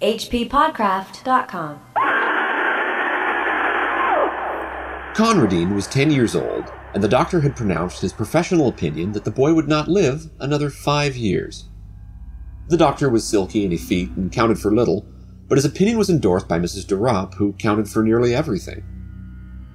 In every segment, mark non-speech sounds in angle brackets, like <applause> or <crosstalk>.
hppodcraft.com. Conradin was 10 years old, and the doctor had pronounced his professional opinion that the boy would not live another five years. The doctor was silky and effete and counted for little, but his opinion was endorsed by Mrs. De Ropp, who counted for nearly everything.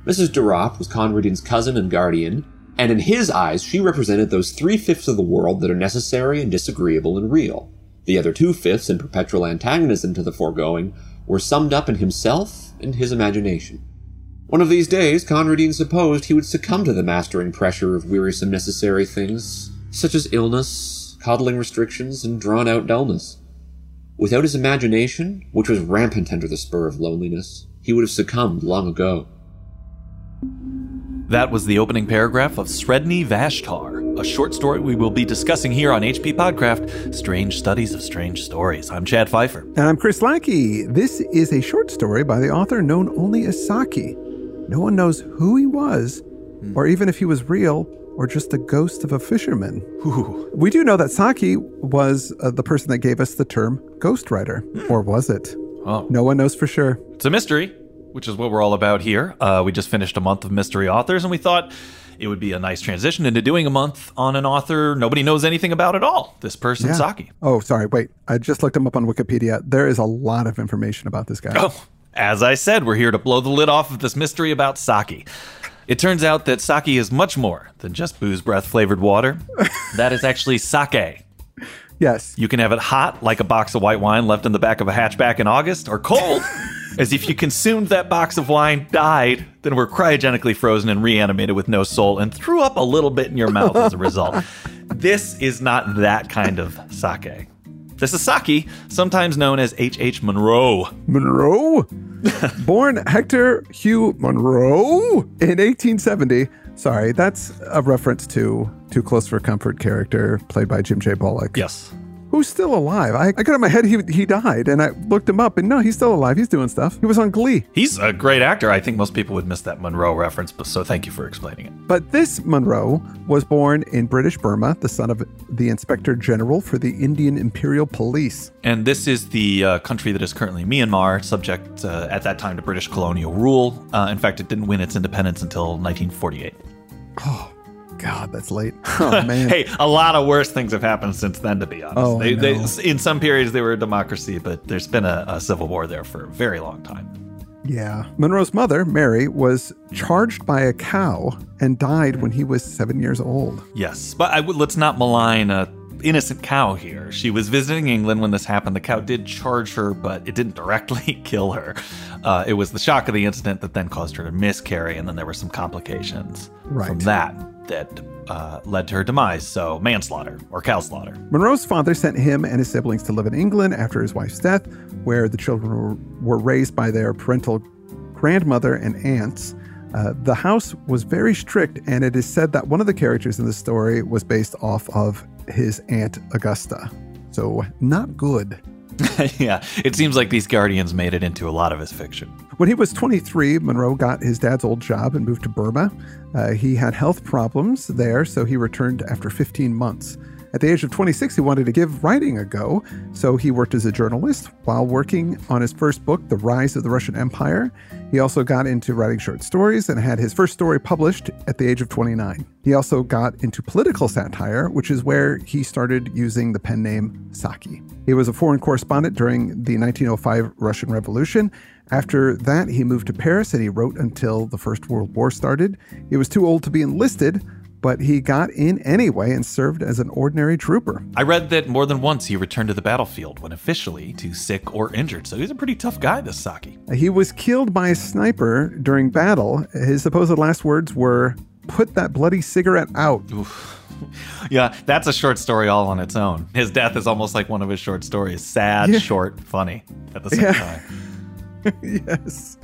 Mrs. De Ropp was Conradin's cousin and guardian, and in his eyes she represented those three fifths of the world that are necessary and disagreeable and real. The other two fifths, in perpetual antagonism to the foregoing, were summed up in himself and his imagination. One of these days, Conradin supposed he would succumb to the mastering pressure of wearisome necessary things, such as illness, coddling restrictions, and drawn out dullness. Without his imagination, which was rampant under the spur of loneliness, he would have succumbed long ago. That was the opening paragraph of Sredni Vashtar, a short story we will be discussing here on HP Podcraft Strange Studies of Strange Stories. I'm Chad Fifer. And I'm Chris Lackey. This is a short story by the author known only as Saki. No one knows who he was, or even if he was real, or just the ghost of a fisherman. Ooh. We do know that Saki was uh, the person that gave us the term ghostwriter, or was it? Oh, No one knows for sure. it's a mystery, which is what we're all about here. Uh, we just finished a month of mystery authors, and we thought it would be a nice transition into doing a month on an author nobody knows anything about at all. This person, Yeah. Saki. Oh, sorry. Wait. I just looked him up on Wikipedia. There is a lot of information about this guy. Oh, as I said, we're here to blow the lid off of this mystery about sake. It turns out that sake is much more than just booze breath flavored water. <laughs> that is actually sake. Yes. You can have it hot, like a box of white wine left in the back of a hatchback in August, or cold, <laughs> as if you consumed that box of wine, died, then were cryogenically frozen and reanimated with no soul, and threw up a little bit in your mouth as a result. <laughs> This is not that kind of sake. This is Saki, sometimes known as H.H. Munro. Monroe? <laughs> Born Hector Hugh Munro in 1870. Sorry, that's a reference to Too Close for Comfort character played by Jim J. Bullock. Yes. Who's still alive? I, I got in my head he, he died, and I looked him up, and no, he's still alive. He's doing stuff. He was on Glee. He's a great actor. I think most people would miss that Monroe reference, but so thank you for explaining it. But this Munro was born in British Burma, the son of the Inspector General for the Indian Imperial Police. And this is the uh, country that is currently Myanmar, subject uh, at that time to British colonial rule. Uh, in fact, it didn't win its independence until 1948. God, that's late. <laughs> Oh, man. Hey, a lot of worse things have happened since then, to be honest. Oh, they, they, in some periods, they were a democracy, but there's been a, a civil war there for a very long time. Yeah. Munro's mother, Mary, was mm-hmm. charged by a cow and died when mm. he was seven years old. Yes, but I let's not malign a innocent cow here. She was visiting England when this happened. The cow did charge her, but it didn't directly <laughs> kill her. Uh, it was the shock of the incident that then caused her to miscarry, and then there were some complications Right. from that that uh, led to her demise. So manslaughter or cow slaughter. Munro's father sent him and his siblings to live in England after his wife's death, where the children were, were raised by their parental grandmother and aunts. Uh, the house was very strict, and it is said that one of the characters in the story was based off of his aunt Augusta. So, not good. <laughs> yeah, it seems like these guardians made it into a lot of his fiction. When he was 23, Munro got his dad's old job and moved to Burma. Uh, he had health problems there, so he returned after 15 months. At the age of 26, he wanted to give writing a go, so he worked as a journalist while working on his first book, The Rise of the Russian Empire. He also got into writing short stories and had his first story published at the age of 29. He also got into political satire, which is where he started using the pen name Saki. He was a foreign correspondent during the 1905 Russian Revolution. After that, he moved to Paris and he wrote until the First World War started. He was too old to be enlisted, but he got in anyway and served as an ordinary trooper. I read that more than once he returned to the battlefield when officially too sick or injured. So he's a pretty tough guy, this Saki. He was killed by a sniper during battle. His supposed last words were, Put that bloody cigarette out. Yeah, that's a short story all on its own. His death is almost like one of his short stories sad, Yeah. short, funny at the same Yeah. time. <laughs> yes.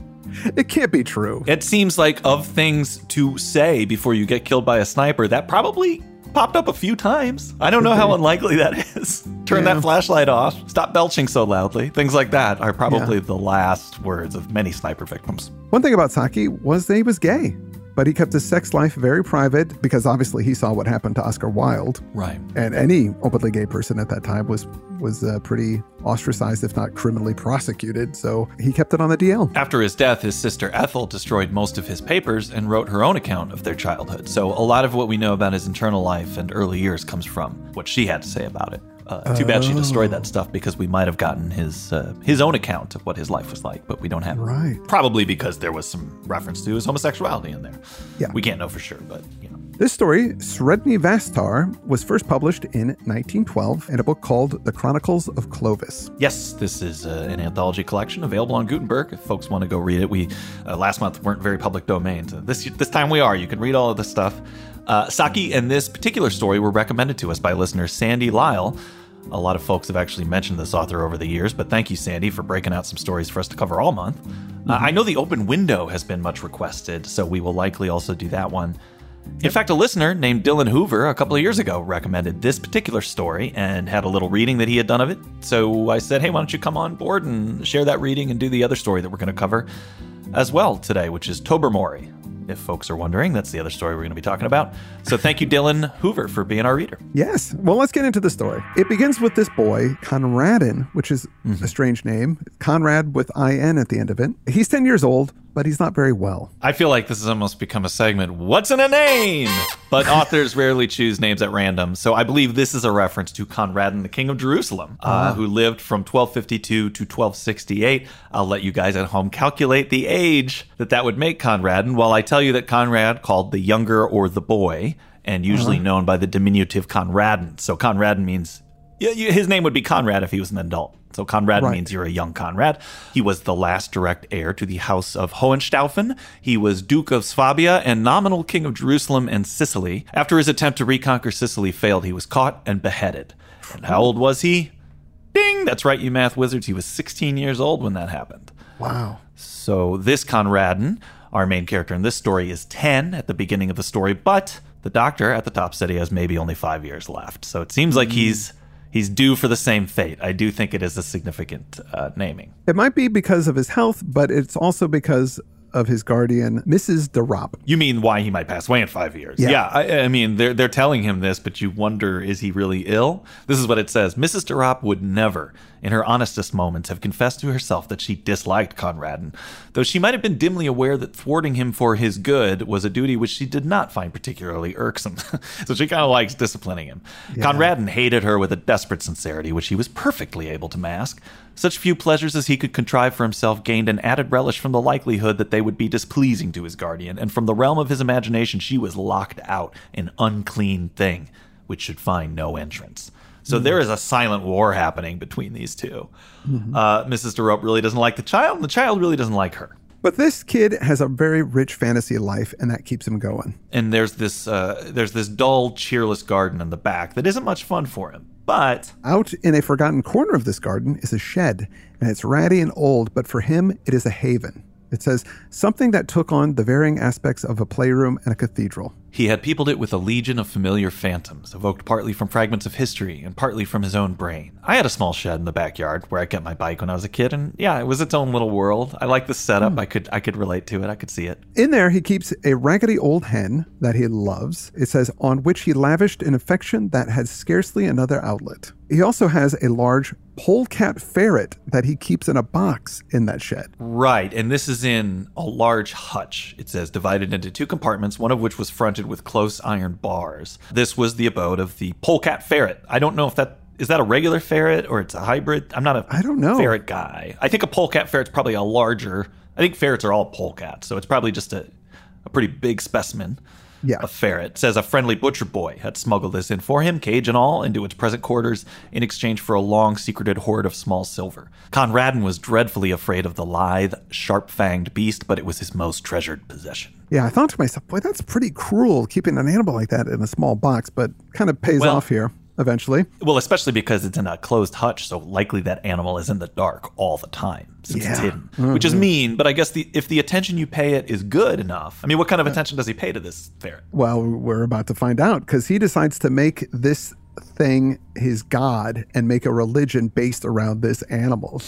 It can't be true. It seems like of things to say before you get killed by a sniper, that probably popped up a few times. I don't know how unlikely that is. Turn Yeah. that flashlight off. Stop belching so loudly. Things like that are probably the last words of many sniper victims. One thing about Saki was that he was gay. But he kept his sex life very private because obviously he saw what happened to Oscar Wilde. Right. And any openly gay person at that time was was uh, pretty ostracized, if not criminally prosecuted. So he kept it on the DL. After his death, his sister Ethel destroyed most of his papers and wrote her own account of their childhood. So a lot of what we know about his internal life and early years comes from what she had to say about it. Uh, too bad she destroyed that stuff because we might have gotten his uh, his own account of what his life was like, but we don't have it. Right. Probably because there was some reference to his homosexuality in there. Yeah. We can't know for sure, but you know. This story, Sredni Vashtar, was first published in 1912 in a book called The Chronicles of Clovis. Yes, this is uh, an anthology collection available on Gutenberg. If folks want to go read it, we uh, last month weren't very public domain. So this this time we are. You can read all of this stuff. Uh, Saki and this particular story were recommended to us by listener Sandy Lyle. A lot of folks have actually mentioned this author over the years, but thank you, Sandy, for breaking out some stories for us to cover all month. Uh, I know the open window has been much requested, so we will likely also do that one. In fact, a listener named Dylan Hoover a couple of years ago recommended this particular story and had a little reading that he had done of it. So I said, hey, why don't you come on board and share that reading and do the other story that we're going to cover as well today, which is Tobermory. If folks are wondering, that's the other story we're going to be talking about. So thank you, Dylan Hoover, for being our reader. Yes. Well, let's get into the story. It begins with this boy, Conradin, which is mm-hmm. a strange name. Conrad with IN at the end of it. He's 10 years old, but he's not very well. I feel like this has almost become a segment. What's in a name? But <laughs> authors rarely choose names at random, so I believe this is a reference to Conradin, the king of Jerusalem, uh, who lived from 1252 to 1268. I'll let you guys at home calculate the age that that would make Conradin, while I tell you that Conrad, called the younger or the boy, and usually known by the diminutive Conradin. So Conradin means his name would be Conrad if he was an adult. So Conrad Right. means you're a young Conrad. He was the last direct heir to the house of Hohenstaufen. He was Duke of Swabia and nominal king of Jerusalem and Sicily. After his attempt to reconquer Sicily failed, he was caught and beheaded. And how old was he? Ding! That's right, you math wizards. He was 16 years old when that happened. Wow. So this Conradin, our main character in this story, is 10 at the beginning of the story, but the doctor at the top said he has maybe only five years left. So it seems like hmm. he's he's due for the same fate. I do think it is a significant uh, naming. It might be because of his health, but it's also because of his guardian, Mrs. De Ropp. You mean why he might pass away in five years? Yeah. I, I mean, they're they're telling him this, but you wonder, is he really ill? This is what it says. Mrs. De Ropp would never, in her honestest moments, have confessed to herself that she disliked Conradin, though she might have been dimly aware that thwarting him for his good was a duty which she did not find particularly irksome. <laughs> so she kind of likes disciplining him. Conradin hated her with a desperate sincerity, which he was perfectly able to mask. Such few pleasures as he could contrive for himself gained an added relish from the likelihood that they would be displeasing to his guardian, and from the realm of his imagination she was locked out, an unclean thing, which should find no entrance. So there is a silent war happening between these 2 Uh, Mrs. De Ropp really doesn't like the child, and the child really doesn't like her. But this kid has a very rich fantasy life, and that keeps him going. And there's this uh, there's this dull, cheerless garden in the back that isn't much fun for him. But Out in a forgotten corner of this garden is a shed, and it's ratty and old, but for him, it is a haven. It says, something that took on the varying aspects of a playroom and a cathedral. He had peopled it with a legion of familiar phantoms, evoked partly from fragments of history and partly from his own brain. I had a small shed in the backyard where I kept my bike when I was a kid, and yeah, it was its own little world. I like the setup. Hmm. I could I could relate to it. I could see it. In there, he keeps a raggedy old hen that he loves. It says, on which he lavished an affection that had scarcely another outlet. He also has a large polecat ferret that he keeps in a box in that shed. Right, and this is in a large hutch. It says divided into two compartments, one of which was fronted with close iron bars. This was the abode of the polecat ferret. I don't know if that is that a regular ferret or it's a hybrid. I'm not a I don't know. ferret guy. I think a polecat ferret's probably a larger. I think ferrets are all polecats, so it's probably just a a pretty big specimen. Yeah. A ferret says a friendly butcher boy had smuggled this in for him, cage and all, into its present quarters in exchange for a long secreted hoard of small silver. Conradin was dreadfully afraid of the lithe, sharp fanged beast, but it was his most treasured possession. Yeah, I thought to myself, boy, that's pretty cruel keeping an animal like that in a small box, but kind of pays Well- off here eventually. Well, especially because it's in a closed hutch, so likely that animal is in the dark all the time since it's Yeah. hidden, oh, which is mean. But I guess the if the attention you pay it is good enough. I mean, what kind of uh, attention does he pay to this ferret? Well, we're about to find out because he decides to make this thing his god and make a religion based around this animal.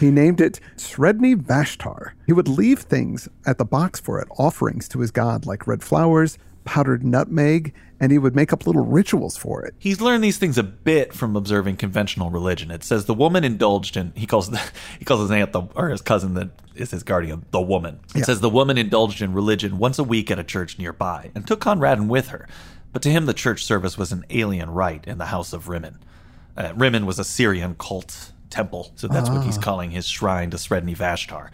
He <gasps> named it Sredni Vashtar. He would leave things at the box for it, offerings to his god like red flowers, powdered nutmeg, and he would make up little rituals for it. He's learned these things a bit from observing conventional religion. It says the woman indulged in he calls the, <laughs> he calls his aunt the or his cousin that is his guardian the woman. It Yeah. says the woman indulged in religion once a week at a church nearby and took Conradin with her. But to him, the church service was an alien rite in the house of Rimmon. Uh, Rimmon was a Syrian cult temple, so that's what he's calling his shrine to Sredni Vashtar.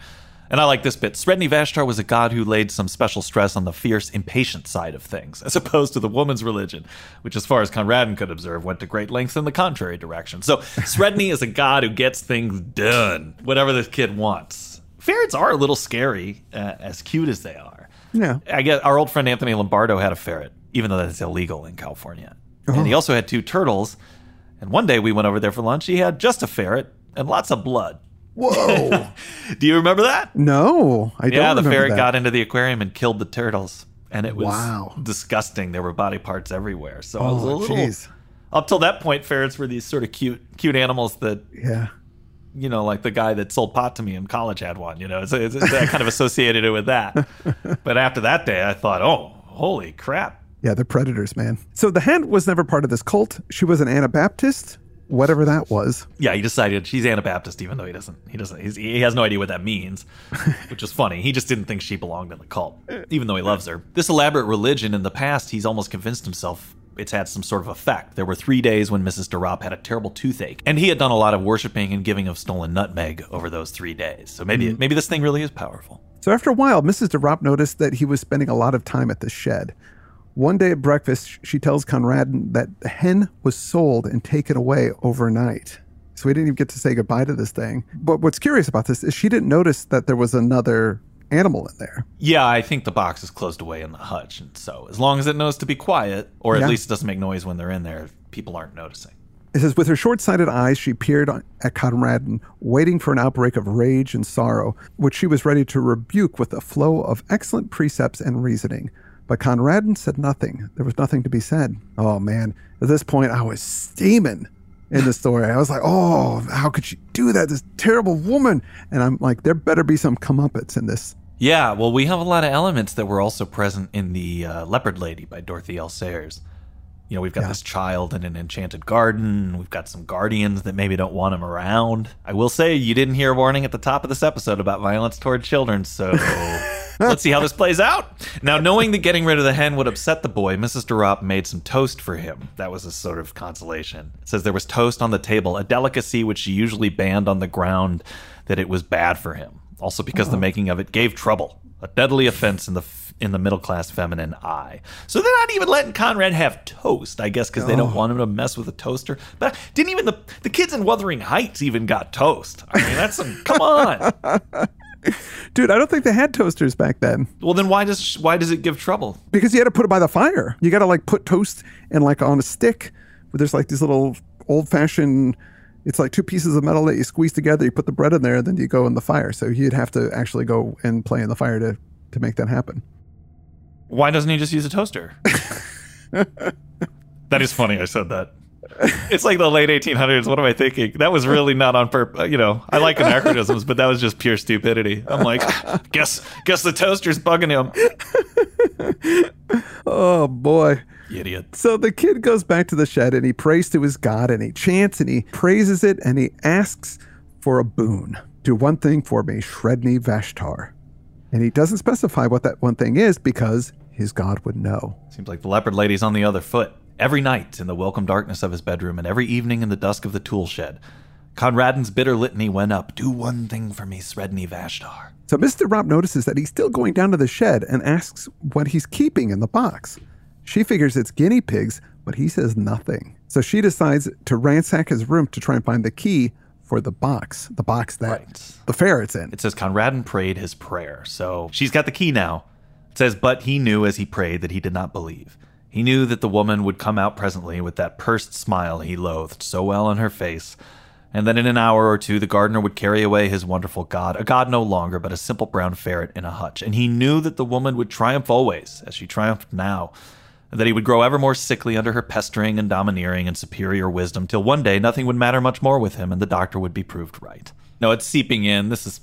And I like this bit. Sredni Vashtar was a god who laid some special stress on the fierce, impatient side of things, as opposed to the woman's religion, which, as far as Conradin could observe, went to great lengths in the contrary direction. So Sredni is a god who gets things done, whatever this kid wants. Ferrets are a little scary, uh, as cute as they are. Yeah. I guess our old friend Anthony Lombardo had a ferret, even though that's illegal in California. And he also had two turtles. And one day we went over there for lunch. He had just a ferret and lots of blood. Whoa. <laughs> Do you remember that? no, I don't yeah, the ferret that. got into the aquarium and killed the turtles. And it was Wow. disgusting. There were body parts everywhere. So I was oh, a Oh, little. jeez. Up till that point, ferrets were these sort of cute, cute animals that Yeah. you know, like the guy that sold pot to me in college had one. You know, it's, it's, it's I kind of associated it with that. <laughs> But after that day, I thought, oh, holy crap! Yeah, they're predators, man. So the hen was never part of this cult. She was an Anabaptist, whatever that was. Yeah, he decided she's Anabaptist, even though he doesn't. He doesn't. He's, he has no idea what that means, <laughs> which is funny. He just didn't think she belonged in the cult, even though he loves her. This elaborate religion in the past, he's almost convinced himself it's had some sort of effect. There were three days when Mrs. De Ropp had a terrible toothache, and he had done a lot of worshiping and giving of stolen nutmeg over those three days. So maybe mm. maybe this thing really is powerful. So after a while, Mrs. De Ropp noticed that he was spending a lot of time at the shed. One day at breakfast, she tells Conradin that the hen was sold and taken away overnight. So we didn't even get to say goodbye to this thing. But what's curious about this is she didn't notice that there was another animal in there. Yeah, I think the box is closed away in the hutch, and so as long as it knows to be quiet, or at Yeah. least it doesn't make noise when they're in there, people aren't noticing. It says, with her short sighted eyes, she peered on- at Conradin, waiting for an outbreak of rage and sorrow, which she was ready to rebuke with a flow of excellent precepts and reasoning. But Conradin said nothing. There was nothing to be said. Oh, man. At this point, I was steaming in the story. I was like, oh, how could she do that? This terrible woman. And I'm like, there better be some comeuppance in this. Yeah, well, we have a lot of elements that were also present in the uh, Leopard Lady by Dorothy L. Sayers. You know, we've got Yeah. this child in an enchanted garden. We've got some guardians that maybe don't want him around. I will say, you didn't hear a warning at the top of this episode about violence toward children, so <laughs> let's see how this plays out. Now, knowing that getting rid of the hen would upset the boy, Mrs. De Ropp made some toast for him. That was a sort of consolation. It says there was toast on the table, a delicacy which she usually banned on the ground that it was bad for him. Also, because the oh. making of it gave trouble, a deadly offense in the in the middle class feminine eye. So they're not even letting Conrad have toast, I guess, because they don't oh. want him to mess with a toaster. But didn't even the the kids in Wuthering Heights even got toast? I mean, that's some come on. <laughs> Dude, I don't think they had toasters back then Well, then why does why does it give trouble? because you had to put it by the fire. You got to like put toast and like on a stick where there's like these little old fashioned, it's like two pieces of metal that you squeeze together. You put the bread in there, and then you go in the fire. So you'd have to actually go and play in the fire to, to make that happen. Why doesn't he just use a toaster? <laughs> that is funny. I said that. It's like the late 1800s. What am I thinking? That was really not on purpose. Uh, you know, I like anachronisms, but that was just pure stupidity. I'm like, guess guess the toaster's bugging him. <laughs> Oh boy. Idiot. So the kid goes back to the shed and he prays to his God and he chants and he praises it and he asks for a boon. Do one thing for me, Sredni Vashtar. And he doesn't specify what that one thing is because his God would know. Seems like the leopard lady's on the other foot. Every night in the welcome darkness of his bedroom, and every evening in the dusk of the tool shed, Conradin's bitter litany went up. Do one thing for me, Sredni Vashtar. So Mr. Rob notices that he's still going down to the shed and asks what he's keeping in the box. She figures it's guinea pigs, but he says nothing. So she decides to ransack his room to try and find the key for the box, the box that Right. the ferret's in. It says Conradin prayed his prayer. So she's got the key now. It says, but he knew as he prayed that he did not believe. He knew that the woman would come out presently with that pursed smile he loathed so well on her face, and that in an hour or two the gardener would carry away his wonderful god, a god no longer, but a simple brown ferret in a hutch. And he knew that the woman would triumph always, as she triumphed now, and that he would grow ever more sickly under her pestering and domineering and superior wisdom, till one day nothing would matter much more with him, and the doctor would be proved right. No, it's seeping in. This is,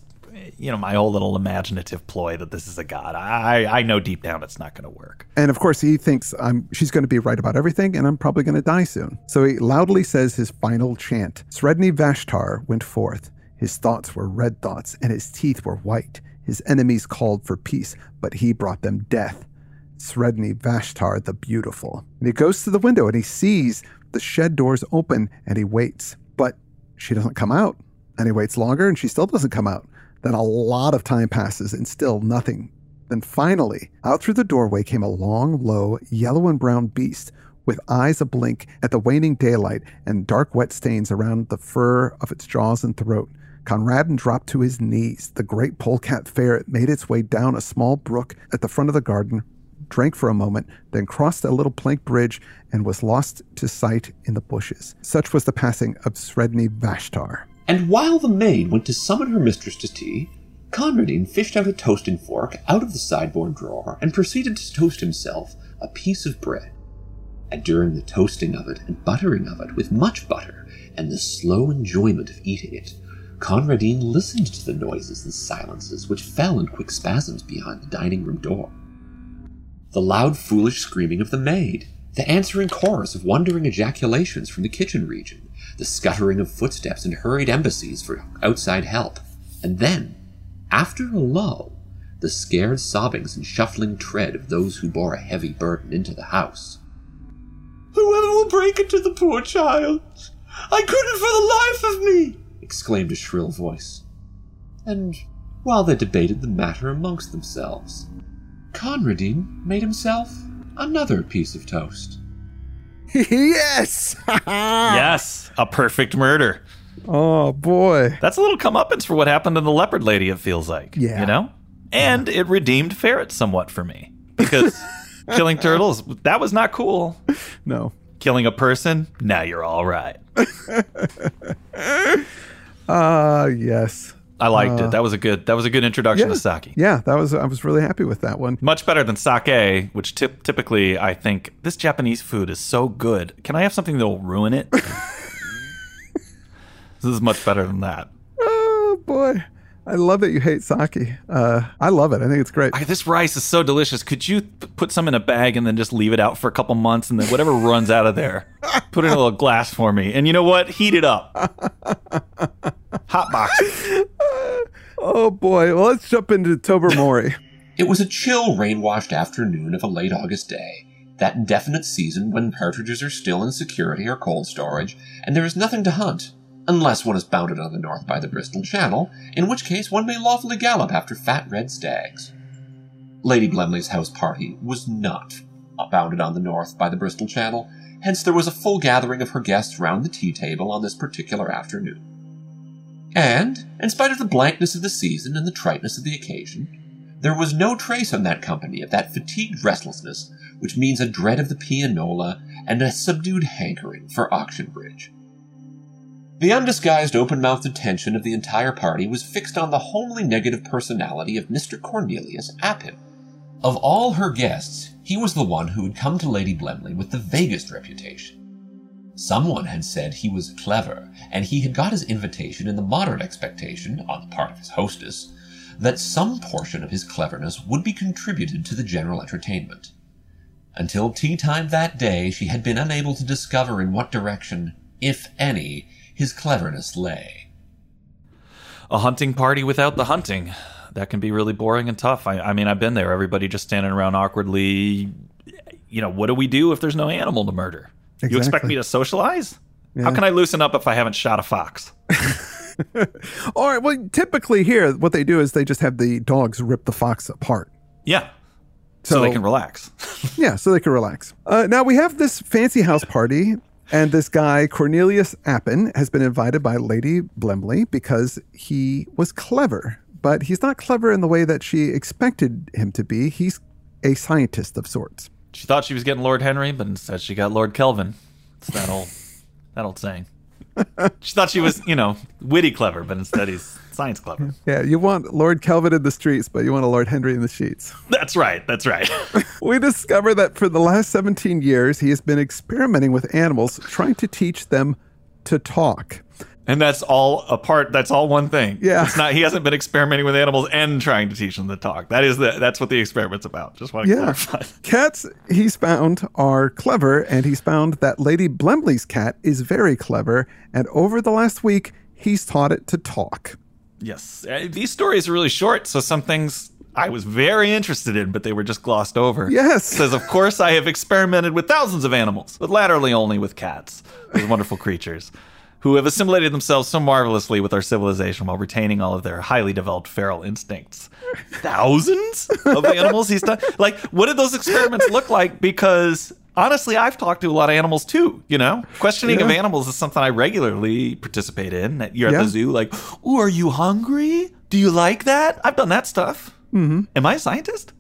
you know, my whole little imaginative ploy that this is a god. I I know deep down it's not going to work. And of course, he thinks I'm she's going to be right about everything, and I'm probably going to die soon. So he loudly says his final chant. Sredni Vashtar went forth. His thoughts were red thoughts, and his teeth were white. His enemies called for peace, but he brought them death. Sredni Vashtar the Beautiful. And he goes to the window and he sees the shed doors open and he waits. But she doesn't come out. And he waits longer and she still doesn't come out. Then a lot of time passes and still nothing. Then finally, out through the doorway came a long, low, yellow and brown beast with eyes ablink at the waning daylight and dark wet stains around the fur of its jaws and throat. Conradin dropped to his knees. The great polecat ferret made its way down a small brook at the front of the garden, drank for a moment, then crossed a little plank bridge and was lost to sight in the bushes. Such was the passing of Sredni Vashtar. And while the maid went to summon her mistress to tea, Conradin fished out a toasting fork out of the sideboard drawer and proceeded to toast himself a piece of bread. And during the toasting of it and buttering of it with much butter, and the slow enjoyment of eating it, Conradin listened to the noises and silences which fell in quick spasms behind the dining room door. The loud, foolish screaming of the maid, the answering chorus of wondering ejaculations from the kitchen region, the scuttering of footsteps and hurried embassies for outside help, and then, after a lull, the scared sobbings and shuffling tread of those who bore a heavy burden into the house. Whoever will break it to the poor child? I couldn't for the life of me! exclaimed a shrill voice. And while they debated the matter amongst themselves, Conradin made himself another piece of toast. <laughs> yes! <laughs> yes, a perfect murder. Oh, boy. That's a little comeuppance for what happened to the leopard lady, it feels like. Yeah. You know? And it redeemed ferrets somewhat for me. Because <laughs> killing turtles, that was not cool. No. Killing a person, now you're all right. Ah, yes. I liked it. Uh, that was a good that was a good introduction to Saki. Yeah, that was I was really happy with that one. Much better than sake, which tip, typically I think this Japanese food is so good. Can I have something that will ruin it? <laughs> this is much better than that. Oh boy. I love that you hate sake. Uh, I love it. I think it's great. I, this rice is so delicious. Could you p- put some in a bag and then just leave it out for a couple months and then whatever <laughs> runs out of there, put it in a little glass for me. And you know what? Heat it up. <laughs> Hot box. oh boy. Well, let's jump into Tobermory. <laughs> It was a chill, rain washed afternoon of a late August day, that indefinite season when partridges are still in security or cold storage, and there is nothing to hunt, unless one is bounded on the north by the Bristol Channel, in which case one may lawfully gallop after fat red stags. Lady Blemley's house party was not bounded on the north by the Bristol Channel, hence there was a full gathering of her guests round the tea table on this particular afternoon. And, in spite of the blankness of the season and the triteness of the occasion, there was no trace on that company of that fatigued restlessness which means a dread of the pianola and a subdued hankering for auction bridge. The undisguised open mouthed attention of the entire party was fixed on the homely negative personality of Mr. Cornelius Appin. Of all her guests, he was the one who had come to Lady Blemley with the vaguest reputation. Someone had said he was clever, and he had got his invitation in the moderate expectation, on the part of his hostess, that some portion of his cleverness would be contributed to the general entertainment. Until tea time that day, she had been unable to discover in what direction, if any, his cleverness lay. A hunting party without the hunting. That can be really boring and tough. I, I mean, I've been there. Everybody just standing around awkwardly. You know, what do we do if there's no animal to murder? You expect me to socialize? How can I loosen up if I haven't shot a fox? <laughs> All right. Well, typically here, what they do is they just have the dogs rip the fox apart. Yeah. So, they can relax. <laughs> Yeah, so they can relax. Uh, now we have this fancy house party, and this guy Cornelius Appin has been invited by Lady Blemley because he was clever, but he's not clever in the way that she expected him to be. He's a scientist of sorts. She thought she was getting Lord Henry, but instead she got Lord Kelvin. It's that old, that old saying. <laughs> She thought she was, you know, witty clever, but instead he's science clever. Yeah, you want Lord Kelvin in the streets, but you want a Lord Henry in the sheets. That's right. That's right. <laughs> We discover that for the last 17 years, he has been experimenting with animals, trying to teach them to talk. And that's all a part. That's all one thing. Yeah. it's not. He hasn't been experimenting with animals and trying to teach them to talk. That is the. That's what the experiment's about. Just want to Yeah. clarify. <laughs> Cats he's found are clever, and he's found that Lady Blemley's cat is very clever. And over the last week, he's taught it to talk. Yes, Uh, these stories are really short, so some things I was very interested in, but they were just glossed over. Yes. <laughs> says of course I have experimented with thousands of animals, but latterly only with cats, those wonderful creatures. Who have assimilated themselves so marvelously with our civilization while retaining all of their highly developed feral instincts. Thousands of <laughs> animals he's done. Like, what did those experiments look like? Because honestly, I've talked to a lot of animals too. You know, questioning of animals is something I regularly participate in. You're at Yeah. the zoo, like, "Ooh, are you hungry? Do you like that?" I've done that stuff. Mm-hmm. Am I a scientist?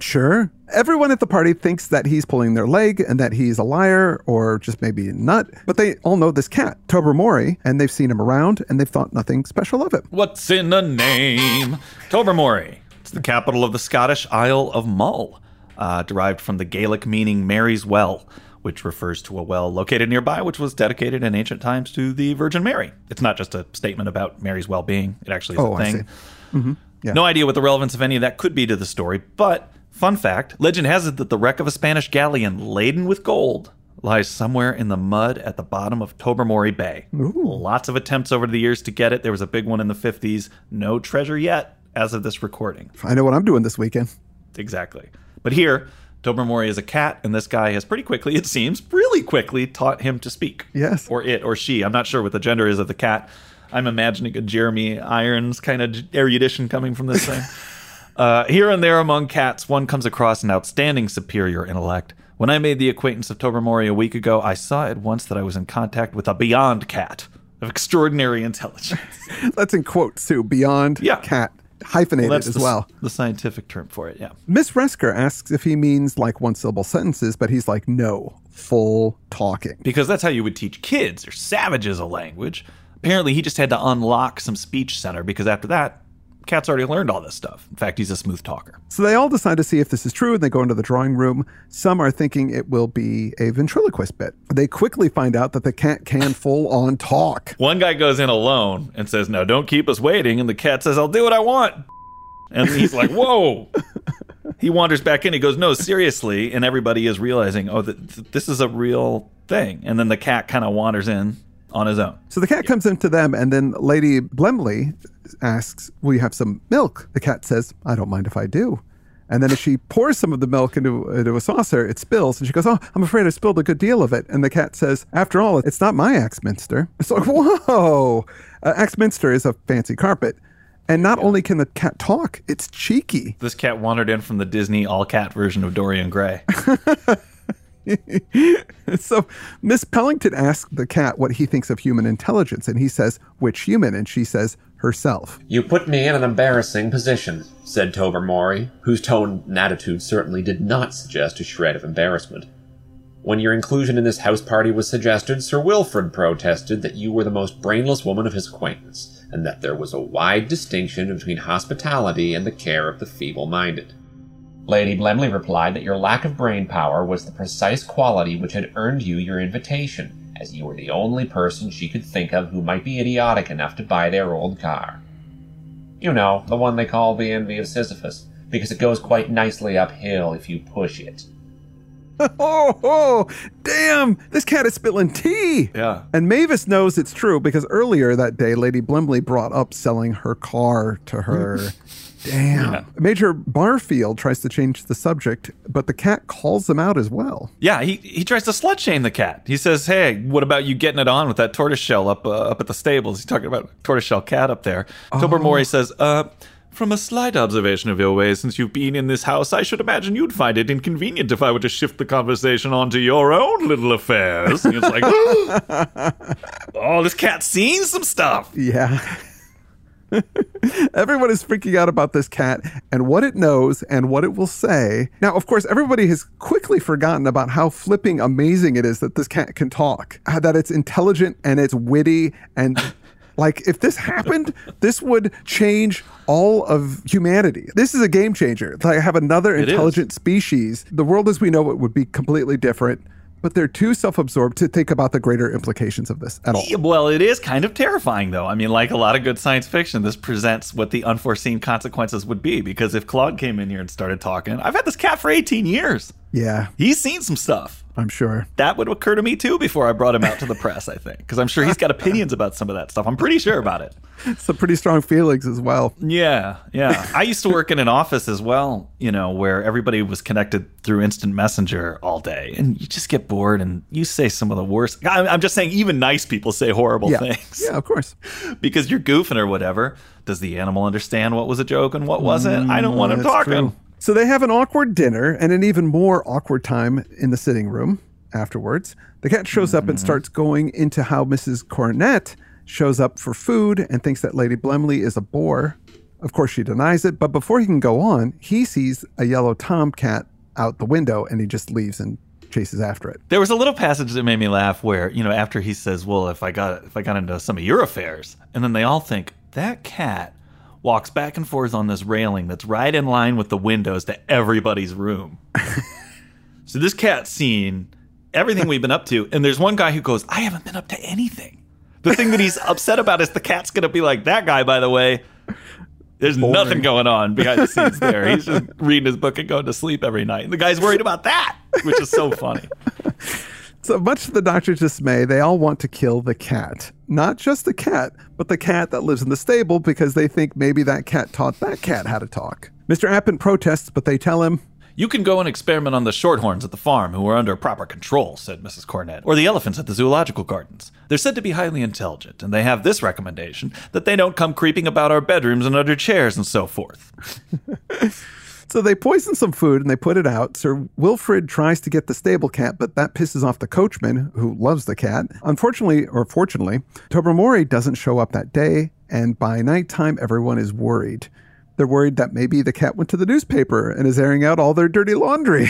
Sure. Everyone at the party thinks that he's pulling their leg and that he's a liar or just maybe a nut, but they all know this cat, Tobermory, and they've seen him around and they've thought nothing special of it. What's in the name? Tobermory. It's the capital of the Scottish Isle of Mull, uh, derived from the Gaelic meaning Mary's Well, which refers to a well located nearby, which was dedicated in ancient times to the Virgin Mary. It's not just a statement about Mary's well being, it actually is Oh, a thing. see. Yeah. No idea what the relevance of any of that could be to the story, but fun fact legend has it that the wreck of a Spanish galleon laden with gold lies somewhere in the mud at the bottom of Tobermory Bay. Lots of attempts over the years to get it. There was a big one in the 50s. No treasure yet as of this recording. I know what I'm doing this weekend. Exactly. But here, Tobermory is a cat, and this guy has pretty quickly, <laughs> it seems, really quickly taught him to speak. Yes. Or it or she. I'm not sure what the gender is of the cat. I'm imagining a Jeremy Irons kind of erudition coming from this thing. <laughs> uh, here and there among cats, one comes across an outstanding superior intellect. When I made the acquaintance of Tobermory a week ago, I saw at once that I was in contact with a beyond cat of extraordinary intelligence. <laughs> That's in quotes too, beyond Yeah. cat, hyphenated That's as the, well. the scientific term for it, yeah. Miss Resker asks if he means like one syllable sentences, but he's like, no, full talking. because that's how you would teach kids or savages a language. Apparently, he just had to unlock some speech center because after that, Cat's already learned all this stuff. In fact, he's a smooth talker. So they all decide to see if this is true and they go into the drawing room. Some are thinking it will be a ventriloquist bit. They quickly find out that the cat can full on talk. One guy goes in alone and says, No, don't keep us waiting. And the cat says, I'll do what I want. And he's like, Whoa. he wanders back in. He goes, No, seriously. And everybody is realizing, Oh, th- th- this is a real thing. And then the cat kind of wanders in on his own. So the cat comes into them, and then Lady Blemley asks, Will you have some milk? The cat says, I don't mind if I do. And then as she pours some of the milk into, into a saucer, it spills. And she goes, Oh, I'm afraid I spilled a good deal of it. And the cat says, After all, it's not my Axminster. <laughs> It's like, Whoa! Uh, Axminster is a fancy carpet. And not only can the cat talk, it's cheeky. This cat wandered in from the Disney all cat version of Dorian Gray. <laughs> <laughs> So Miss Pellington asks the cat what he thinks of human intelligence. And he says, Which human? And she says, Herself. You put me in an embarrassing position, said Tobermory, whose tone and attitude certainly did not suggest a shred of embarrassment. When your inclusion in this house party was suggested, Sir Wilfrid protested that you were the most brainless woman of his acquaintance, and that there was a wide distinction between hospitality and the care of the feeble minded. Lady Blemley replied that your lack of brain power was the precise quality which had earned you your invitation, as you were the only person she could think of who might be idiotic enough to buy their old car. You know, the one they call the envy of Sisyphus, because it goes quite nicely uphill if you push it. <laughs> Oh, oh, damn! This cat is spilling tea! Yeah. And Mavis knows it's true because earlier that day, Lady Blemley brought up selling her car to her. <laughs> Damn. Yeah. Major Barfield tries to change the subject, but the cat calls them out as well. Yeah, he, he tries to slut shame the cat. He says, "Hey, what about you getting it on with that tortoiseshell up uh, up at the stables?" He's talking about tortoiseshell cat up there. Tobermory says, "Uh, from a slight observation of your ways since you've been in this house, I should imagine you'd find it inconvenient if I were to shift the conversation onto your own little affairs." And it's like, <laughs> "Oh, this cat's seen some stuff." Yeah. <laughs> Everyone is freaking out about this cat and what it knows and what it will say. Now, of course, everybody has quickly forgotten about how flipping amazing it is that this cat can talk, uh, that it's intelligent and it's witty. And <laughs> like, if this happened, this would change all of humanity. This is a game changer. Like, have another intelligent species. The world as we know it would be completely different. But they're too self absorbed to think about the greater implications of this at all. Well, it is kind of terrifying, though. I mean, like a lot of good science fiction, this presents what the unforeseen consequences would be. Because if Claude came in here and started talking, I've had this cat for 18 years. Yeah, He's seen some stuff. I'm sure. That would occur to me too before I brought him out to the press, I think. Because I'm sure he's got opinions about some of that stuff. I'm pretty sure about it. Some pretty strong feelings as well. Yeah, yeah. I used to work in an office as well, you know, where everybody was connected through instant messenger all day. And you just get bored and you say some of the worst. I'm just saying, even nice people say horrible Yeah. things Yeah, of course. because you're goofing or whatever. Does the animal understand what was a joke and what wasn't? I don't want him Mm, talking. true. So they have an awkward dinner and an even more awkward time in the sitting room afterwards. The cat shows up and mm-hmm. starts going into how Mrs. Cornett shows up for food and thinks that Lady Blemley is a bore. Of course, she denies it, but before he can go on, he sees a yellow tomcat out the window and he just leaves and chases after it. There was a little passage that made me laugh where, you know, after he says, "Well, if I got if I got into some of your affairs," and then they all think that cat walks back and forth on this railing that's right in line with the windows to everybody's room. <laughs> so this cat's seen everything we've been up to, and there's one guy who goes, "I haven't been up to anything." The thing that he's upset about is the cat's going to be like, "That guy, by the way." There's nothing going on behind the scenes there. He's just <laughs> reading his book and going to sleep every night. And the guy's worried about that, which is so funny. <laughs> So much to the doctor's dismay, they all want to kill the cat. Not just the cat, but the cat that lives in the stable because they think maybe that cat taught that cat how to talk. Mr. Appin protests, but they tell him, You can go and experiment on the shorthorns at the farm who are under proper control, said Mrs. Cornett, or the elephants at the zoological gardens. They're said to be highly intelligent, and they have this recommendation that they don't come creeping about our bedrooms and under chairs and so forth. <laughs> So they poison some food and they put it out. Sir Wilfrid tries to get the stable cat, but that pisses off the coachman, who loves the cat. Unfortunately, or fortunately, Tobermory doesn't show up that day, and by nighttime, everyone is worried. They're worried that maybe the cat went to the newspaper and is airing out all their dirty laundry.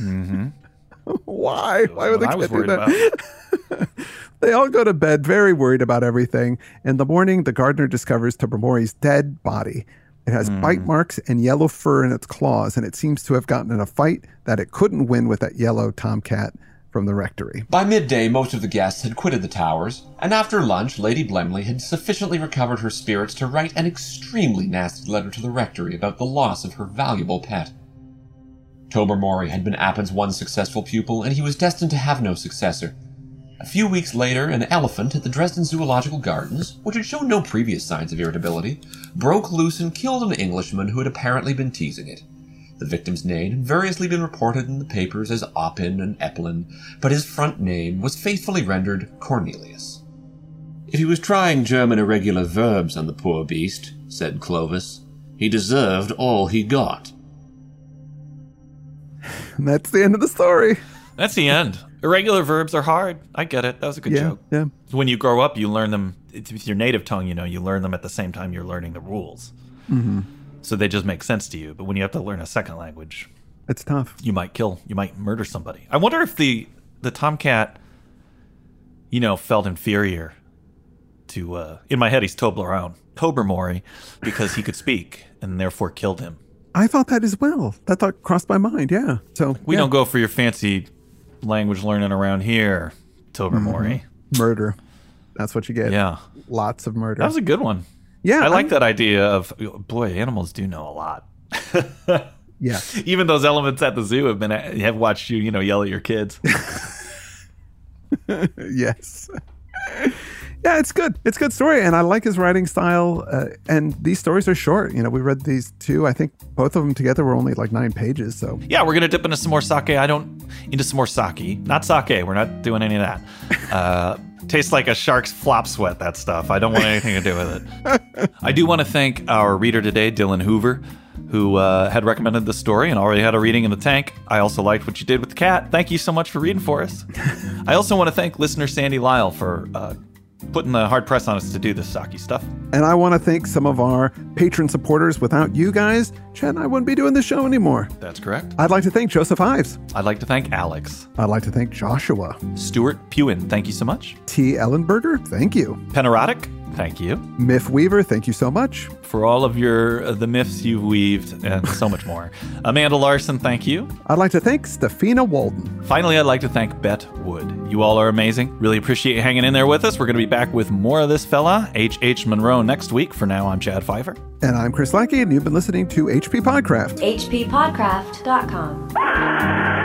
Mm-hmm. <laughs> Why? Why would the What I was cat do that? <laughs> They all go to bed very worried about everything. In the morning, the gardener discovers Tobermory's dead body. It has hmm. bite marks and yellow fur in its claws, and it seems to have gotten in a fight that it couldn't win with that yellow tomcat from the rectory. By midday, most of the guests had quitted the towers, and after lunch, Lady Blemley had sufficiently recovered her spirits to write an extremely nasty letter to the rectory about the loss of her valuable pet. Tobermory had been Appin's one successful pupil, and he was destined to have no successor. A few weeks later, an elephant at the Dresden Zoological Gardens, which had shown no previous signs of irritability, broke loose and killed an Englishman who had apparently been teasing it. The victim's name had variously been reported in the papers as Oppin and Eppelin, but his front name was faithfully rendered Cornelius. If he was trying German irregular verbs on the poor beast, said Clovis, he deserved all he got. And <laughs> that's the end of the story. That's the end. Irregular verbs are hard. I get it. That was a good Yeah, joke. yeah. When you grow up, you learn them it's with your native tongue. You know, you learn them at the same time you're learning the rules. Mm-hmm. So they just make sense to you. But when you have to learn a second language, It's tough. you might kill, you might murder somebody. I wonder if the the tomcat, you know, felt inferior to. uh In my head, he's Toblerone, Tobermory, because he could speak and therefore killed him. I thought that as well. That thought crossed my mind. Yeah. So We yeah. don't go for your fancy language learning around here, Tobermory. Mm-hmm. murder. That's what you get. Yeah. Lots of murder. That was a good one. yeah. I like I'm- that idea of boy, animals do know a lot. <laughs> Yeah. Even those elements at the zoo have been have watched you, you know, yell at your kids. <laughs> yes. <laughs> Yeah, it's good. It's a good story, and I like his writing style. Uh, and these stories are short. You know, we read these two. I think both of them together were only like nine pages. So yeah, we're gonna dip into some more Saki. I don't into some more Saki, not sake. We're not doing any of that. <laughs> Uh, tastes like a shark's flop sweat. That stuff. I don't want anything to do with it. <laughs> I do want to thank our reader today, Dylan Hoover. Who uh, had recommended the story and already had a reading in the tank. I also liked what you did with the cat. Thank you so much for reading for us. <laughs> I also want to thank listener Sandy Lyle for uh, putting the hard press on us to do this Saki stuff. And I want to thank some of our patron supporters. Without you guys, Chad and I wouldn't be doing this show anymore. That's correct. I'd like to thank Joseph Ives. I'd like to thank Alex. I'd like to thank Joshua. Stuart Pewin, thank you so much. T. Ellenberger, thank you. Penerotic, Thank you. Myth Weaver, thank you so much. For all of your uh, the myths you've weaved and so much more. <laughs> Amanda Larson, thank you. I'd like to thank Stefina Walden. Finally, I'd like to thank Bet Wood. You all are amazing. Really appreciate you hanging in there with us. We're going to be back with more of this fella, H.H. Munro, next week. For now, I'm Chad Fifer. And I'm Chris Lackey, and you've been listening to HP Podcraft. hppodcraft.com.